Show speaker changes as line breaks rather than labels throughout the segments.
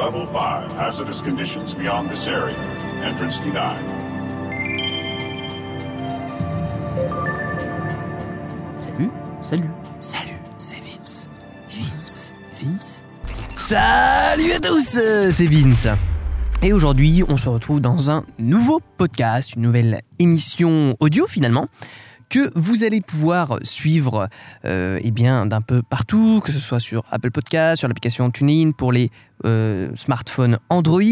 Level 5, hazardous conditions beyond this area. Entrance denied.
Salut, salut, salut, c'est Vince. Vince, Vince. Salut à tous, euh, c'est Vince. Et aujourd'hui, on se retrouve dans un nouveau podcast, une nouvelle émission audio finalement que vous allez pouvoir suivre euh, eh bien d'un peu partout, que ce soit sur Apple Podcast, sur l'application TuneIn pour les euh, smartphones Android,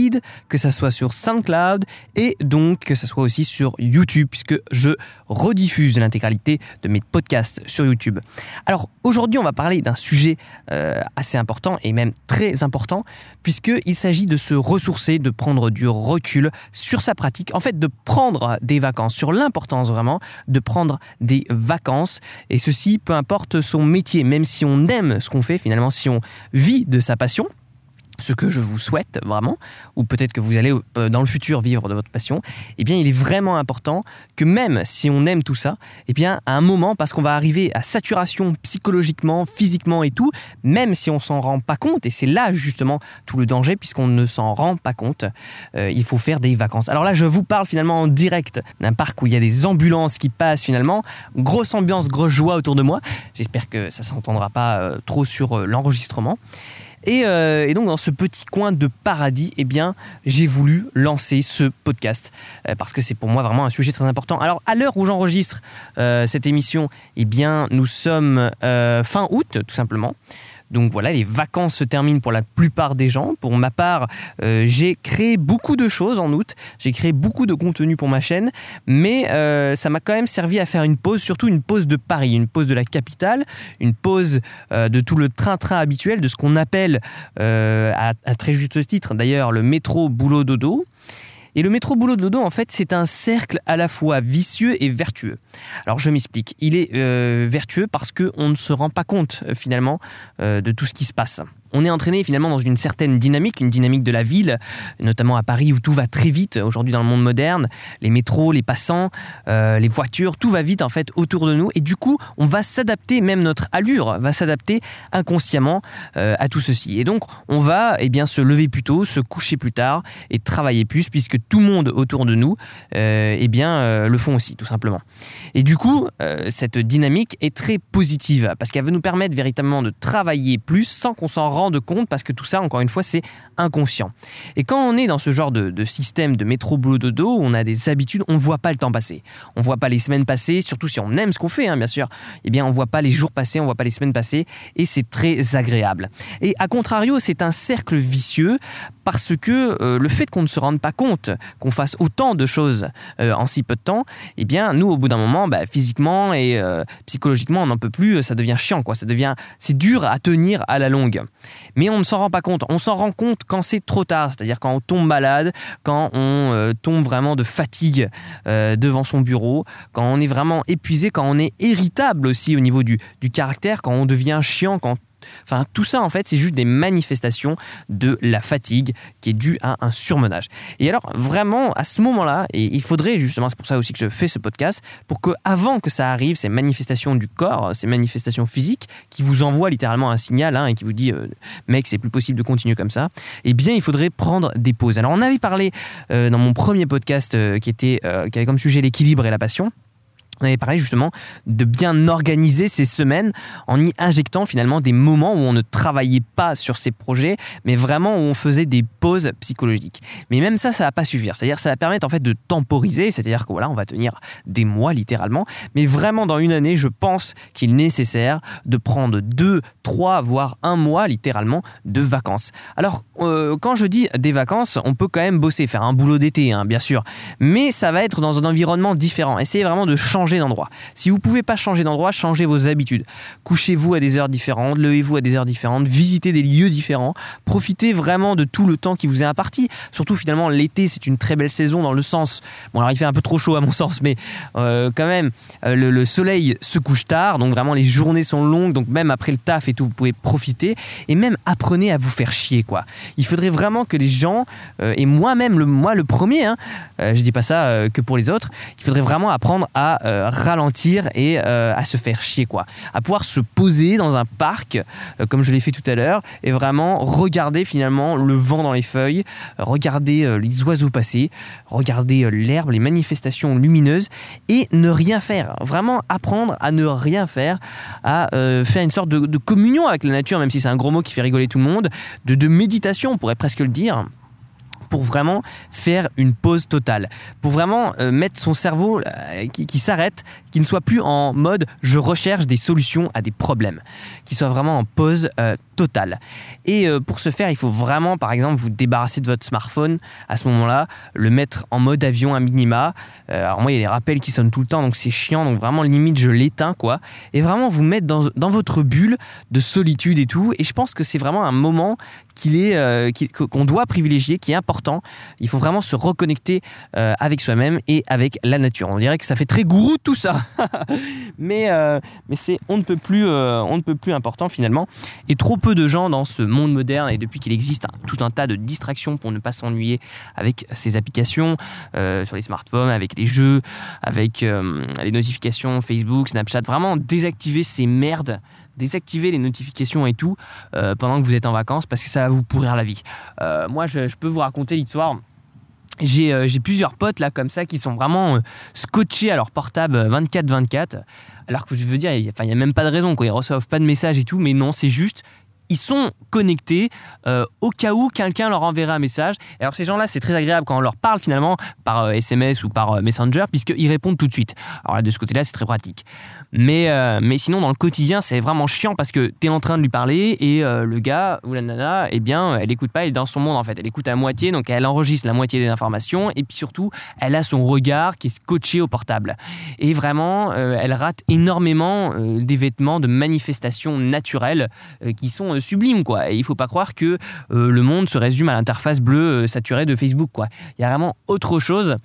que ça soit sur SoundCloud et donc que ça soit aussi sur YouTube puisque je rediffuse l'intégralité de mes podcasts sur YouTube. Alors aujourd'hui, on va parler d'un sujet euh, assez important et même très important puisqu'il s'agit de se ressourcer, de prendre du recul sur sa pratique, en fait de prendre des vacances, sur l'importance vraiment de prendre des vacances et ceci peu importe son métier, même si on aime ce qu'on fait finalement, si on vit de sa passion, ce que je vous souhaite vraiment, ou peut-être que vous allez euh, dans le futur vivre de votre passion, eh bien il est vraiment important que même si on aime tout ça, eh à un moment, parce qu'on va arriver à saturation psychologiquement, physiquement et tout, même si on s'en rend pas compte, et c'est là justement tout le danger, puisqu'on ne s'en rend pas compte, euh, il faut faire des vacances. Alors là, je vous parle finalement en direct d'un parc où il y a des ambulances qui passent finalement, grosse ambiance, grosse joie autour de moi. J'espère que ça s'entendra pas euh, trop sur l'enregistrement. Euh, et, donc dans ce petit coin de paradis, eh bien, j'ai voulu lancer ce podcast euh, parce que c'est pour moi vraiment un sujet très important. Alors à l'heure où j'enregistre euh, cette émission, eh bien, nous sommes fin août tout simplement. Donc voilà, les vacances se terminent pour la plupart des gens. Pour ma part, euh, j'ai créé beaucoup de choses en août. J'ai créé beaucoup de contenu pour ma chaîne, mais euh, ça m'a quand même servi à faire une pause, surtout une pause de Paris, une pause de la capitale, une pause euh, de tout le train-train habituel, de ce qu'on appelle, à, à, très juste titre d'ailleurs, le métro boulot dodo. Et le métro boulot dodo, en fait, c'est un cercle à la fois vicieux et vertueux. Alors je m'explique. Il est euh, vertueux parce qu'on ne se rend pas compte euh, finalement euh, de tout ce qui se passe on est entraîné finalement dans une certaine dynamique, une dynamique de la ville, notamment à Paris où tout va très vite aujourd'hui dans le monde moderne, les métros, les passants, euh, les voitures, tout va vite en fait autour de nous et du coup on va s'adapter, même notre allure va s'adapter inconsciemment euh, à tout ceci. Et donc on va eh bien se lever plus tôt, se coucher plus tard et travailler plus puisque tout le monde autour de nous euh, eh bien le font aussi tout simplement. Et du coup cette dynamique est très positive parce qu'elle va nous permettre véritablement de travailler plus sans qu'on s'en rende compte parce que tout ça, encore une fois, c'est inconscient. Et quand on est dans ce genre de, système de métro boulot dodo, on a des habitudes, on voit pas le temps passer. On voit pas les semaines passer, surtout si on aime ce qu'on fait, hein, bien sûr. Eh bien, on voit pas les jours passer, on voit pas les semaines passer, et c'est très agréable. Et à contrario, c'est un cercle vicieux parce que euh, le fait qu'on ne se rende pas compte qu'on fasse autant de choses euh, en si peu de temps, eh bien, nous, au bout d'un moment, bah, physiquement et euh, psychologiquement, on n'en peut plus, ça devient chiant, quoi. Ça devient, c'est dur à tenir à la longue. Mais on ne s'en rend pas compte. On s'en rend compte quand c'est trop tard, c'est-à-dire quand on tombe malade, quand on euh, tombe vraiment de fatigue euh, devant son bureau, quand on est vraiment épuisé, quand on est irritable aussi au niveau du, du caractère, quand on devient chiant, quand Enfin, tout ça, en fait, c'est juste des manifestations de la fatigue qui est due à un surmenage. Et alors, vraiment, à ce moment-là, et il faudrait justement, c'est pour ça aussi que je fais ce podcast, pour que avant que ça arrive, ces manifestations du corps, ces manifestations physiques, qui vous envoient littéralement un signal hein, et qui vous dit, euh, mec, c'est plus possible de continuer comme ça, eh bien, il faudrait prendre des pauses. Alors, on avait parlé euh, dans mon premier podcast euh, qui, était, qui avait comme sujet l'équilibre et la passion. On avait parlé justement de bien organiser ces semaines en y injectant finalement des moments où on ne travaillait pas sur ces projets, mais vraiment où on faisait des pauses psychologiques. Mais même ça, ça va pas suffire. C'est-à-dire, ça va permettre en fait de temporiser, c'est-à-dire que voilà, on va tenir des mois littéralement, mais vraiment dans une année, je pense qu'il est nécessaire de prendre deux, trois, voire un mois littéralement de vacances. Alors, euh, quand je dis des vacances, on peut quand même bosser, faire un boulot d'été, hein, bien sûr, mais ça va être dans un environnement différent. Essayez vraiment de changer d'endroit. Si vous pouvez pas changer d'endroit, changez vos habitudes. Couchez-vous à des heures différentes, levez-vous à des heures différentes, visitez des lieux différents, profitez vraiment de tout le temps qui vous est imparti. Surtout finalement l'été, c'est une très belle saison dans le sens, bon alors il fait un peu trop chaud à mon sens, mais euh, quand même euh, le, soleil se couche tard, donc vraiment les journées sont longues, donc même après le taf et tout, vous pouvez profiter et même apprenez à vous faire chier quoi. Il faudrait vraiment que les gens euh, et moi-même le moi le premier, hein, euh, je dis pas ça que pour les autres, il faudrait vraiment apprendre à ralentir et à se faire chier quoi, à pouvoir se poser dans un parc comme je l'ai fait tout à l'heure et vraiment regarder finalement le vent dans les feuilles, regarder les oiseaux passer, regarder l'herbe, les manifestations lumineuses et ne rien faire. Vraiment apprendre à ne rien faire, à faire une sorte de, communion avec la nature, même si c'est un gros mot qui fait rigoler tout le monde, de, de méditation, on pourrait presque le dire pour vraiment faire une pause totale, pour vraiment euh, mettre son cerveau euh, qui, s'arrête, qui ne soit plus en mode je recherche des solutions à des problèmes, qui soit vraiment en pause euh, totale. Et pour ce faire, il faut vraiment, par exemple, vous débarrasser de votre smartphone à ce moment-là, le mettre en mode avion à minima. alors moi, il y a des rappels qui sonnent tout le temps, donc c'est chiant, donc vraiment limite je l'éteins quoi, et vraiment vous mettre dans, dans votre bulle de solitude et tout. Et je pense que c'est vraiment un moment qu'il est qu'on doit privilégier, qui est important il faut vraiment se reconnecter euh, avec soi-même et avec la nature. On dirait que ça fait très gourou tout ça, mais, euh, mais c'est on ne peut plus euh, on ne peut plus important finalement. Et trop peu de gens dans ce monde moderne et depuis qu'il existe tout un tas de distractions pour ne pas s'ennuyer avec ces applications sur les smartphones, avec les jeux, avec les notifications Facebook, Snapchat, vraiment désactiver ces merdes désactiver les notifications et tout euh, pendant que vous êtes en vacances parce que ça va vous pourrir la vie. Euh, moi, je, peux vous raconter l'histoire. Euh, j'ai plusieurs potes là comme ça qui sont vraiment scotchés à leur portable 24-24. Alors que je veux dire, il n'y a, même pas de raison, quoi. ils reçoivent pas de messages et tout, mais non, c'est juste ils sont connectés au cas où quelqu'un leur enverrait un message. alors ces gens-là, c'est très agréable quand on leur parle finalement par SMS ou par Messenger, puisqu'ils répondent tout de suite. Alors là, de ce côté-là, c'est très pratique. Mais, mais sinon, dans le quotidien, c'est vraiment chiant parce que tu es en train de lui parler et le gars ou la nana, eh bien, elle écoute pas, elle est dans son monde en fait. Elle écoute à moitié, donc elle enregistre la moitié des informations et puis surtout, elle a son regard qui est scotché au portable. Et vraiment, elle rate énormément des vêtements, de manifestations naturelles qui sont sublime quoi. Et il faut pas croire que euh, le monde se résume à l'interface bleue euh, saturée de Facebook quoi. Il y a vraiment autre chose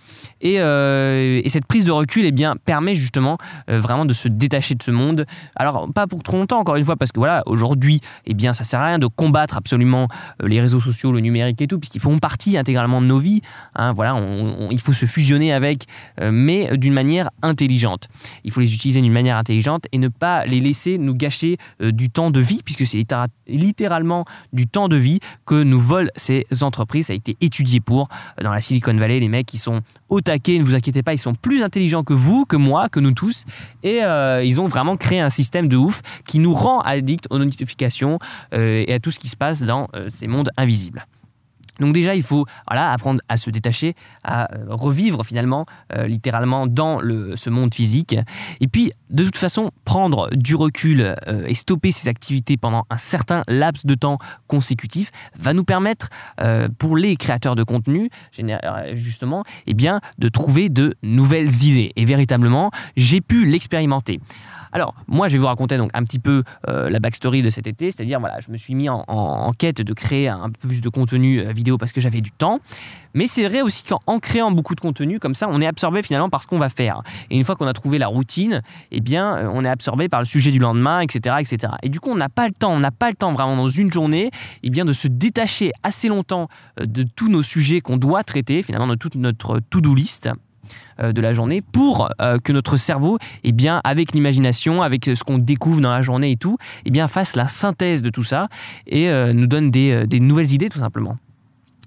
et, euh, et cette prise de recul eh bien permet justement vraiment de se détacher de ce monde. Alors pas pour trop longtemps encore une fois parce que voilà aujourd'hui eh bien ça sert à rien de combattre absolument les réseaux sociaux, le numérique et tout puisqu'ils font partie intégralement de nos vies. Hein, voilà, il faut se fusionner avec mais d'une manière intelligente. Il faut les utiliser d'une manière intelligente et ne pas les laisser nous gâcher du temps de vie puisque c'est littéralement du temps de vie que nous volent ces entreprises. Ça a été étudié pour dans la Silicon Valley. Les mecs, qui sont au taquet, ne vous inquiétez pas, ils sont plus intelligents que vous, que moi, que nous tous. Et euh, ils ont vraiment créé un système de ouf qui nous rend addicts aux notifications euh, et à tout ce qui se passe dans euh, ces mondes invisibles. Donc déjà, il faut apprendre à se détacher, à euh, revivre finalement, euh, littéralement, dans ce monde physique. Et puis, de toute façon, prendre du recul euh, et stopper ces activités pendant un certain laps de temps consécutif va nous permettre, pour les créateurs de contenu, justement, eh bien, de trouver de nouvelles idées. Et véritablement, j'ai pu l'expérimenter. Alors, moi, je vais vous raconter donc un petit peu euh, la backstory de cet été, c'est-à-dire, voilà, je me suis mis en, quête de créer un peu plus de contenu euh, vidéo parce que j'avais du temps. Mais c'est vrai aussi qu'en créant beaucoup de contenu, comme ça, on est absorbé finalement par ce qu'on va faire. Et une fois qu'on a trouvé la routine, eh bien, euh, on est absorbé par le sujet du lendemain, etc., etc. Et du coup, on n'a pas le temps, on n'a pas le temps vraiment dans une journée, eh bien, de se détacher assez longtemps de tous nos sujets qu'on doit traiter, finalement, de toute notre to-do list. Euh, de la journée pour euh, que notre cerveau, eh bien, avec l'imagination, avec ce qu'on découvre dans la journée et tout, eh bien, fasse la synthèse de tout ça et euh, nous donne des, nouvelles idées tout simplement.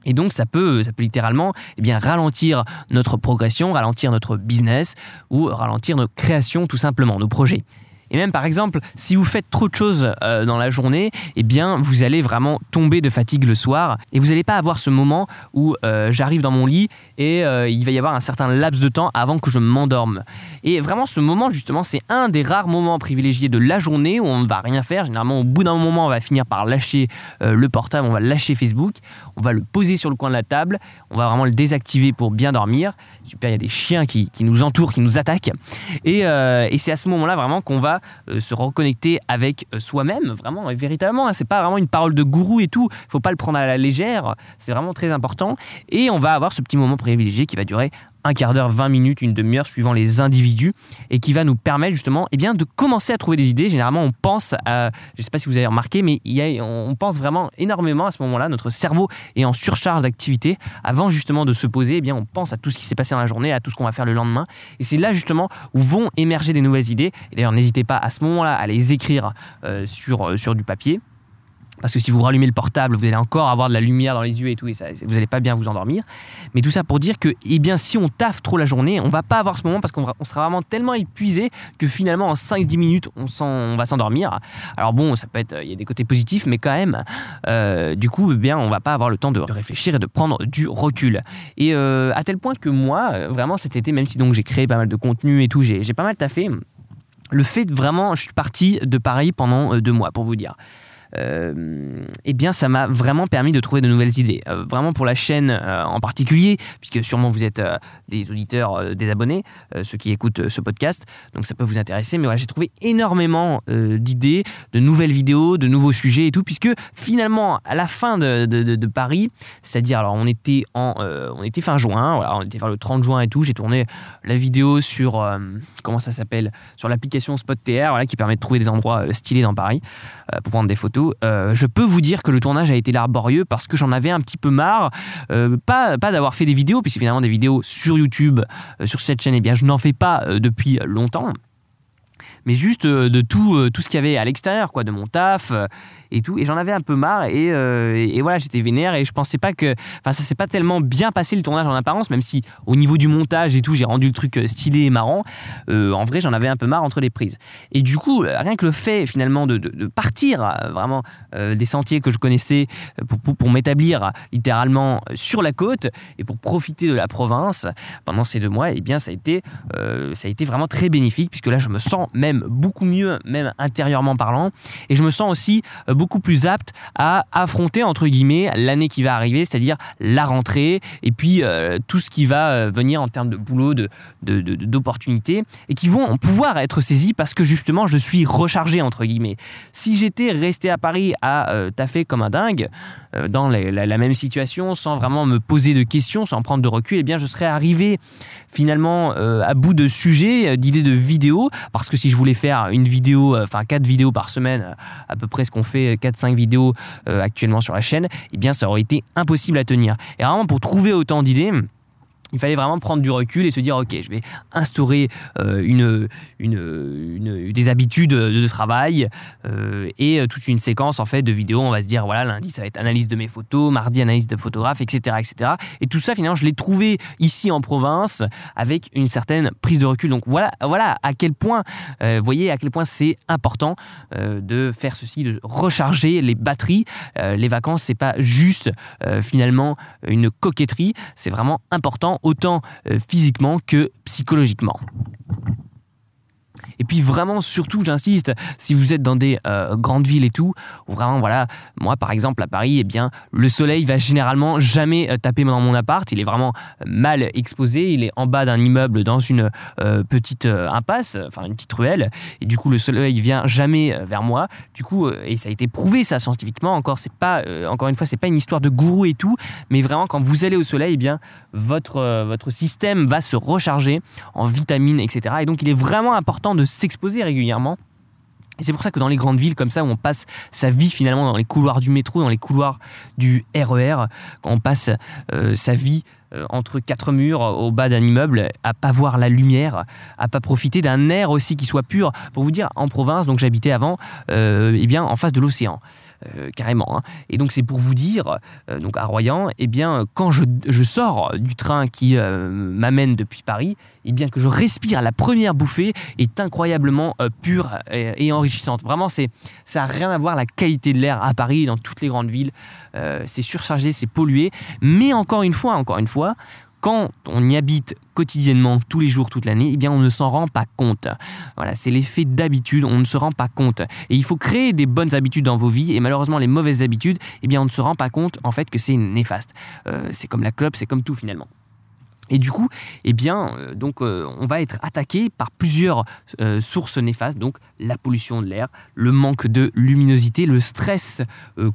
Et donc ça peut, ça peut littéralement eh bien, ralentir notre progression, ralentir notre business ou ralentir notre création tout simplement, nos projets. Et même par exemple, si vous faites trop de choses euh, dans la journée, eh bien vous allez vraiment tomber de fatigue le soir et vous n'allez pas avoir ce moment où euh, j'arrive dans mon lit et euh, il va y avoir un certain laps de temps avant que je m'endorme. Et vraiment ce moment justement, c'est un des rares moments privilégiés de la journée où on ne va rien faire. Généralement au bout d'un moment, on va finir par lâcher le portable, on va lâcher Facebook, on va le poser sur le coin de la table, on va vraiment le désactiver pour bien dormir. Super, il y a des chiens qui, nous entourent, qui nous attaquent. Et, et c'est à ce moment-là vraiment qu'on va euh, se reconnecter avec euh, soi-même, vraiment, et véritablement. Hein, c'est pas vraiment une parole de gourou et tout. Il faut pas le prendre à la légère. C'est vraiment très important. Et on va avoir ce petit moment privilégié qui va durer un quart d'heure, 20 minutes, une demi-heure, suivant les individus, et qui va nous permettre justement eh de commencer à trouver des idées. Généralement, on pense, à, je ne sais pas si vous avez remarqué, mais on pense vraiment énormément à ce moment-là. Notre cerveau est en surcharge d'activité. Avant justement de se poser, eh bien, on pense à tout ce qui s'est passé dans la journée, à tout ce qu'on va faire le lendemain. Et c'est là justement où vont émerger des nouvelles idées. D'ailleurs, n'hésitez pas à ce moment-là à les écrire euh, euh, sur du papier. Parce que si vous rallumez le portable, vous allez encore avoir de la lumière dans les yeux et tout, et ça, vous n'allez pas bien vous endormir. Mais tout ça pour dire que, eh bien, si on taffe trop la journée, on va pas avoir ce moment parce qu'on sera vraiment tellement épuisé que finalement, en 5-10 minutes, on, va s'endormir. Alors bon, ça peut être, il y a des côtés positifs, mais quand même, euh, du coup, eh bien, on va pas avoir le temps de réfléchir et de prendre du recul. Et euh, à tel point que moi, euh, vraiment cet été, même si donc j'ai créé pas mal de contenu et tout, j'ai pas mal taffé. Le fait de vraiment, je suis parti de Paris pendant deux mois, pour vous dire eh bien, ça m'a vraiment permis de trouver de nouvelles idées. Euh, vraiment pour la chaîne euh, en particulier, puisque sûrement vous êtes des auditeurs, des abonnés, ceux qui écoutent ce podcast, donc ça peut vous intéresser. Mais voilà, j'ai trouvé énormément d'idées, de nouvelles vidéos, de nouveaux sujets et tout, puisque finalement, à la fin de, de, Paris, c'est-à-dire, alors on était, en, on était fin juin, voilà, on était vers le 30 juin et tout, j'ai tourné la vidéo sur, comment ça s'appelle, sur l'application Spot TR, voilà, qui permet de trouver des endroits stylés dans Paris pour prendre des photos. Euh, je peux vous dire que le tournage a été laborieux parce que j'en avais un petit peu marre, euh, pas, d'avoir fait des vidéos, puisque finalement des vidéos sur YouTube, euh, sur cette chaîne, eh bien je n'en fais pas depuis longtemps mais juste de tout, tout ce qu'il y avait à l'extérieur, quoi, de mon taf, et tout. Et j'en avais un peu marre. Euh, et, et, voilà, j'étais vénère et je pensais pas que. Enfin, ça s'est pas tellement bien passé le tournage en apparence, même si au niveau du montage et tout, j'ai rendu le truc euh, stylé et marrant. Euh, en vrai, j'en avais un peu marre entre les prises. Et du coup, rien que le fait finalement de, de, partir vraiment des sentiers que je connaissais pour, pour, m'établir littéralement sur la côte et pour profiter de la province pendant ces deux mois, et eh bien, ça a été, ça a été vraiment très bénéfique puisque là, je me sens même beaucoup mieux, même intérieurement parlant. Et je me sens aussi beaucoup plus apte à affronter entre guillemets l'année qui va arriver, c'est-à-dire la rentrée et puis euh, tout ce qui va euh, venir en termes de boulot, de, d'opportunités et qui vont pouvoir être saisis parce que justement je suis rechargé entre guillemets. Si j'étais resté à Paris à euh, taffer comme un dingue dans la, même situation sans vraiment me poser de questions, sans prendre de recul, eh bien je serais arrivé finalement à bout de sujets, d'idées de vidéos parce que si je voulais faire une vidéo, enfin quatre vidéos par semaine, à peu près ce qu'on fait 4-5 vidéos euh, actuellement sur la chaîne, eh bien ça aurait été impossible à tenir. Et vraiment pour trouver autant d'idées, il fallait vraiment prendre du recul et se dire ok je vais instaurer euh, une, une, des habitudes de travail euh, et euh, toute une séquence en fait de vidéos. On va se dire voilà lundi ça va être analyse de mes photos mardi analyse de photographe etc etc et tout ça finalement je l'ai trouvé ici en province avec une certaine prise de recul. Donc voilà voilà à quel point voyez à quel point c'est important de faire ceci de recharger les batteries. Les vacances c'est pas juste finalement une coquetterie. C'est vraiment important autant euh, physiquement que psychologiquement. Et puis vraiment, surtout, j'insiste, si vous êtes dans des euh, grandes villes et tout, vraiment, voilà, moi par exemple à Paris, eh bien, le soleil va généralement jamais euh, taper dans mon appart. Il est vraiment mal exposé. Il est en bas d'un immeuble dans une euh, petite impasse, enfin une petite ruelle. Et du coup, le soleil vient jamais vers moi. Du coup, et ça a été prouvé ça scientifiquement. Encore, c'est pas, encore une fois, c'est pas une histoire de gourou et tout, mais vraiment quand vous allez au soleil, eh bien, votre votre système va se recharger en vitamines, etc. Et donc, il est vraiment important de s'exposer régulièrement. C'est pour ça que dans les grandes villes comme ça, où on passe sa vie finalement dans les couloirs du métro, dans les couloirs du RER, e quand on passe euh, sa vie euh, entre quatre murs au bas d'un immeuble, à pas voir la lumière, à pas profiter d'un air aussi qui soit pur. Pour vous dire, en province, donc j'habitais avant, euh, eh bien en face de l'océan. Euh, carrément. Hein. Et donc c'est pour vous dire, euh, donc à Royan, eh bien quand je, sors du train qui euh, m'amène depuis Paris, eh bien que je respire la première bouffée est incroyablement pure et, enrichissante. Vraiment, c'est ça n'a rien à voir la qualité de l'air à Paris, dans toutes les grandes villes. c'est surchargé, c'est pollué. Mais encore une fois, encore une fois, quand on y habite quotidiennement, tous les jours, toute l'année, eh bien on ne s'en rend pas compte. Voilà, c'est l'effet d'habitude, on ne se rend pas compte. Et il faut créer des bonnes habitudes dans vos vies, et malheureusement les mauvaises habitudes, eh bien on ne se rend pas compte en fait que c'est néfaste. Euh, c'est comme la clope, c'est comme tout finalement. Et du coup, eh bien, euh, donc, euh, on va être attaqué par plusieurs euh, sources néfastes, donc la pollution de l'air, le manque de luminosité, le stress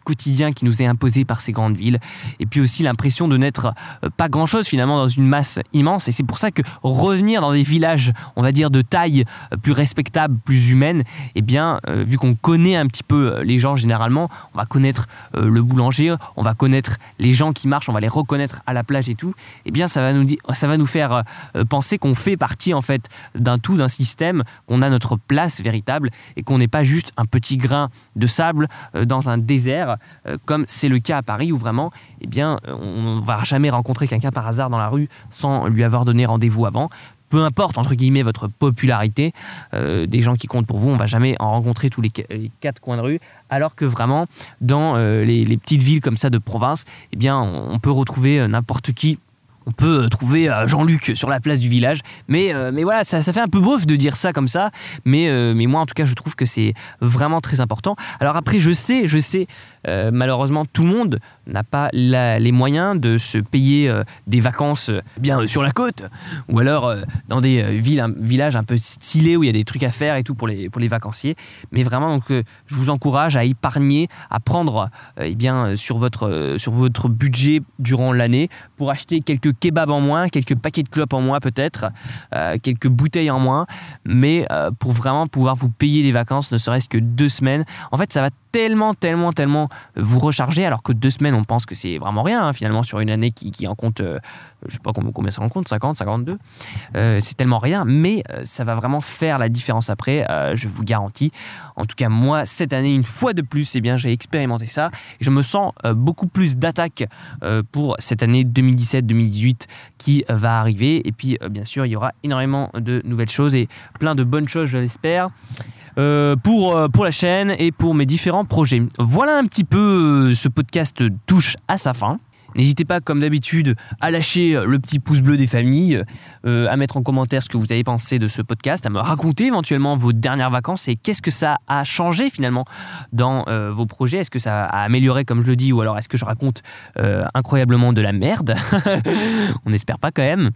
quotidien qui nous est imposé par ces grandes villes, et puis aussi l'impression de n'être pas grand-chose finalement dans une masse immense. Et c'est pour ça que revenir dans des villages, on va dire de taille plus respectable, plus humaine, eh bien, vu qu'on connaît un petit peu les gens généralement, on va connaître le boulanger, on va connaître les gens qui marchent, on va les reconnaître à la plage et tout, eh bien, ça va nous dire ça va nous faire euh, penser qu'on fait partie en fait d'un tout, d'un système, qu'on a notre place véritable et qu'on n'est pas juste un petit grain de sable euh, dans un désert, euh, comme c'est le cas à Paris où vraiment, eh bien, on ne va jamais rencontrer quelqu'un par hasard dans la rue sans lui avoir donné rendez-vous avant. Peu importe entre guillemets votre popularité, des gens qui comptent pour vous, on va jamais en rencontrer tous les, quatre coins de rue, alors que vraiment dans les, petites villes comme ça de province, eh bien on peut retrouver n'importe qui on peut euh, trouver euh, Jean-Luc sur la place du village. Mais, euh, mais voilà, ça, fait un peu bof de dire ça comme ça. Mais moi, en tout cas, je trouve que c'est vraiment très important. Alors après, je sais, je sais, malheureusement, tout le monde n'a pas les moyens de se payer des vacances bien sur la côte ou alors dans des villes, villages un peu stylés où il y a des trucs à faire et tout pour les, pour les vacanciers. Mais vraiment, donc, je vous encourage à épargner, à prendre eh bien, sur, votre, sur votre budget durant l'année pour acheter quelques kebabs en moins, quelques paquets de clopes en moins peut-être, euh, quelques bouteilles en moins, mais euh, pour vraiment pouvoir vous payer des vacances, ne serait-ce que deux semaines. En fait, ça va tellement, tellement, tellement vous recharger, alors que deux semaines, on pense que c'est vraiment rien, hein, finalement, sur une année qui, en compte, euh, je sais pas combien ça en compte, 50, 52, c'est tellement rien, mais ça va vraiment faire la différence après, je vous garantis. En tout cas, moi, cette année, une fois de plus, eh bien, j'ai expérimenté ça, et je me sens beaucoup plus d'attaque pour cette année 2017-2018 qui va arriver, et puis, bien sûr, il y aura énormément de nouvelles choses, et plein de bonnes choses, je l'espère. Euh, pour, euh, pour la chaîne et pour mes différents projets. Voilà un petit peu euh, ce podcast touche à sa fin. N'hésitez pas, comme d'habitude, à lâcher le petit pouce bleu des familles, à mettre en commentaire ce que vous avez pensé de ce podcast, à me raconter éventuellement vos dernières vacances et qu'est-ce que ça a changé finalement dans vos projets. Est-ce que ça a amélioré, comme je le dis, ou alors est-ce que je raconte incroyablement de la merde? On n'espère pas quand même.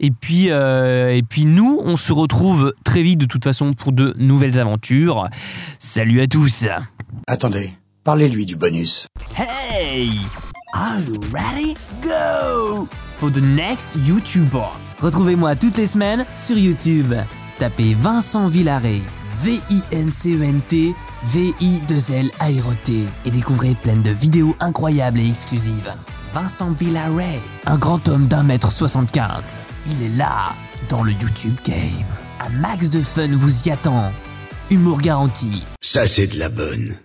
Et puis, euh, et puis nous, on se retrouve très vite de toute façon pour de nouvelles aventures. Salut à tous
Attendez, parlez-lui du bonus.
Hey Are you ready? Go For the next YouTuber. Retrouvez-moi toutes les semaines sur YouTube. Tapez Vincent Villaret, V-I-N-C-E-N-T, V-I-2-L Aéroté et découvrez plein de vidéos incroyables et exclusives. Vincent Villaret, un grand homme d'un mètre 75. Il est là, dans le YouTube Game. Un max de fun vous y attend. Humour garanti.
Ça, c'est de la bonne.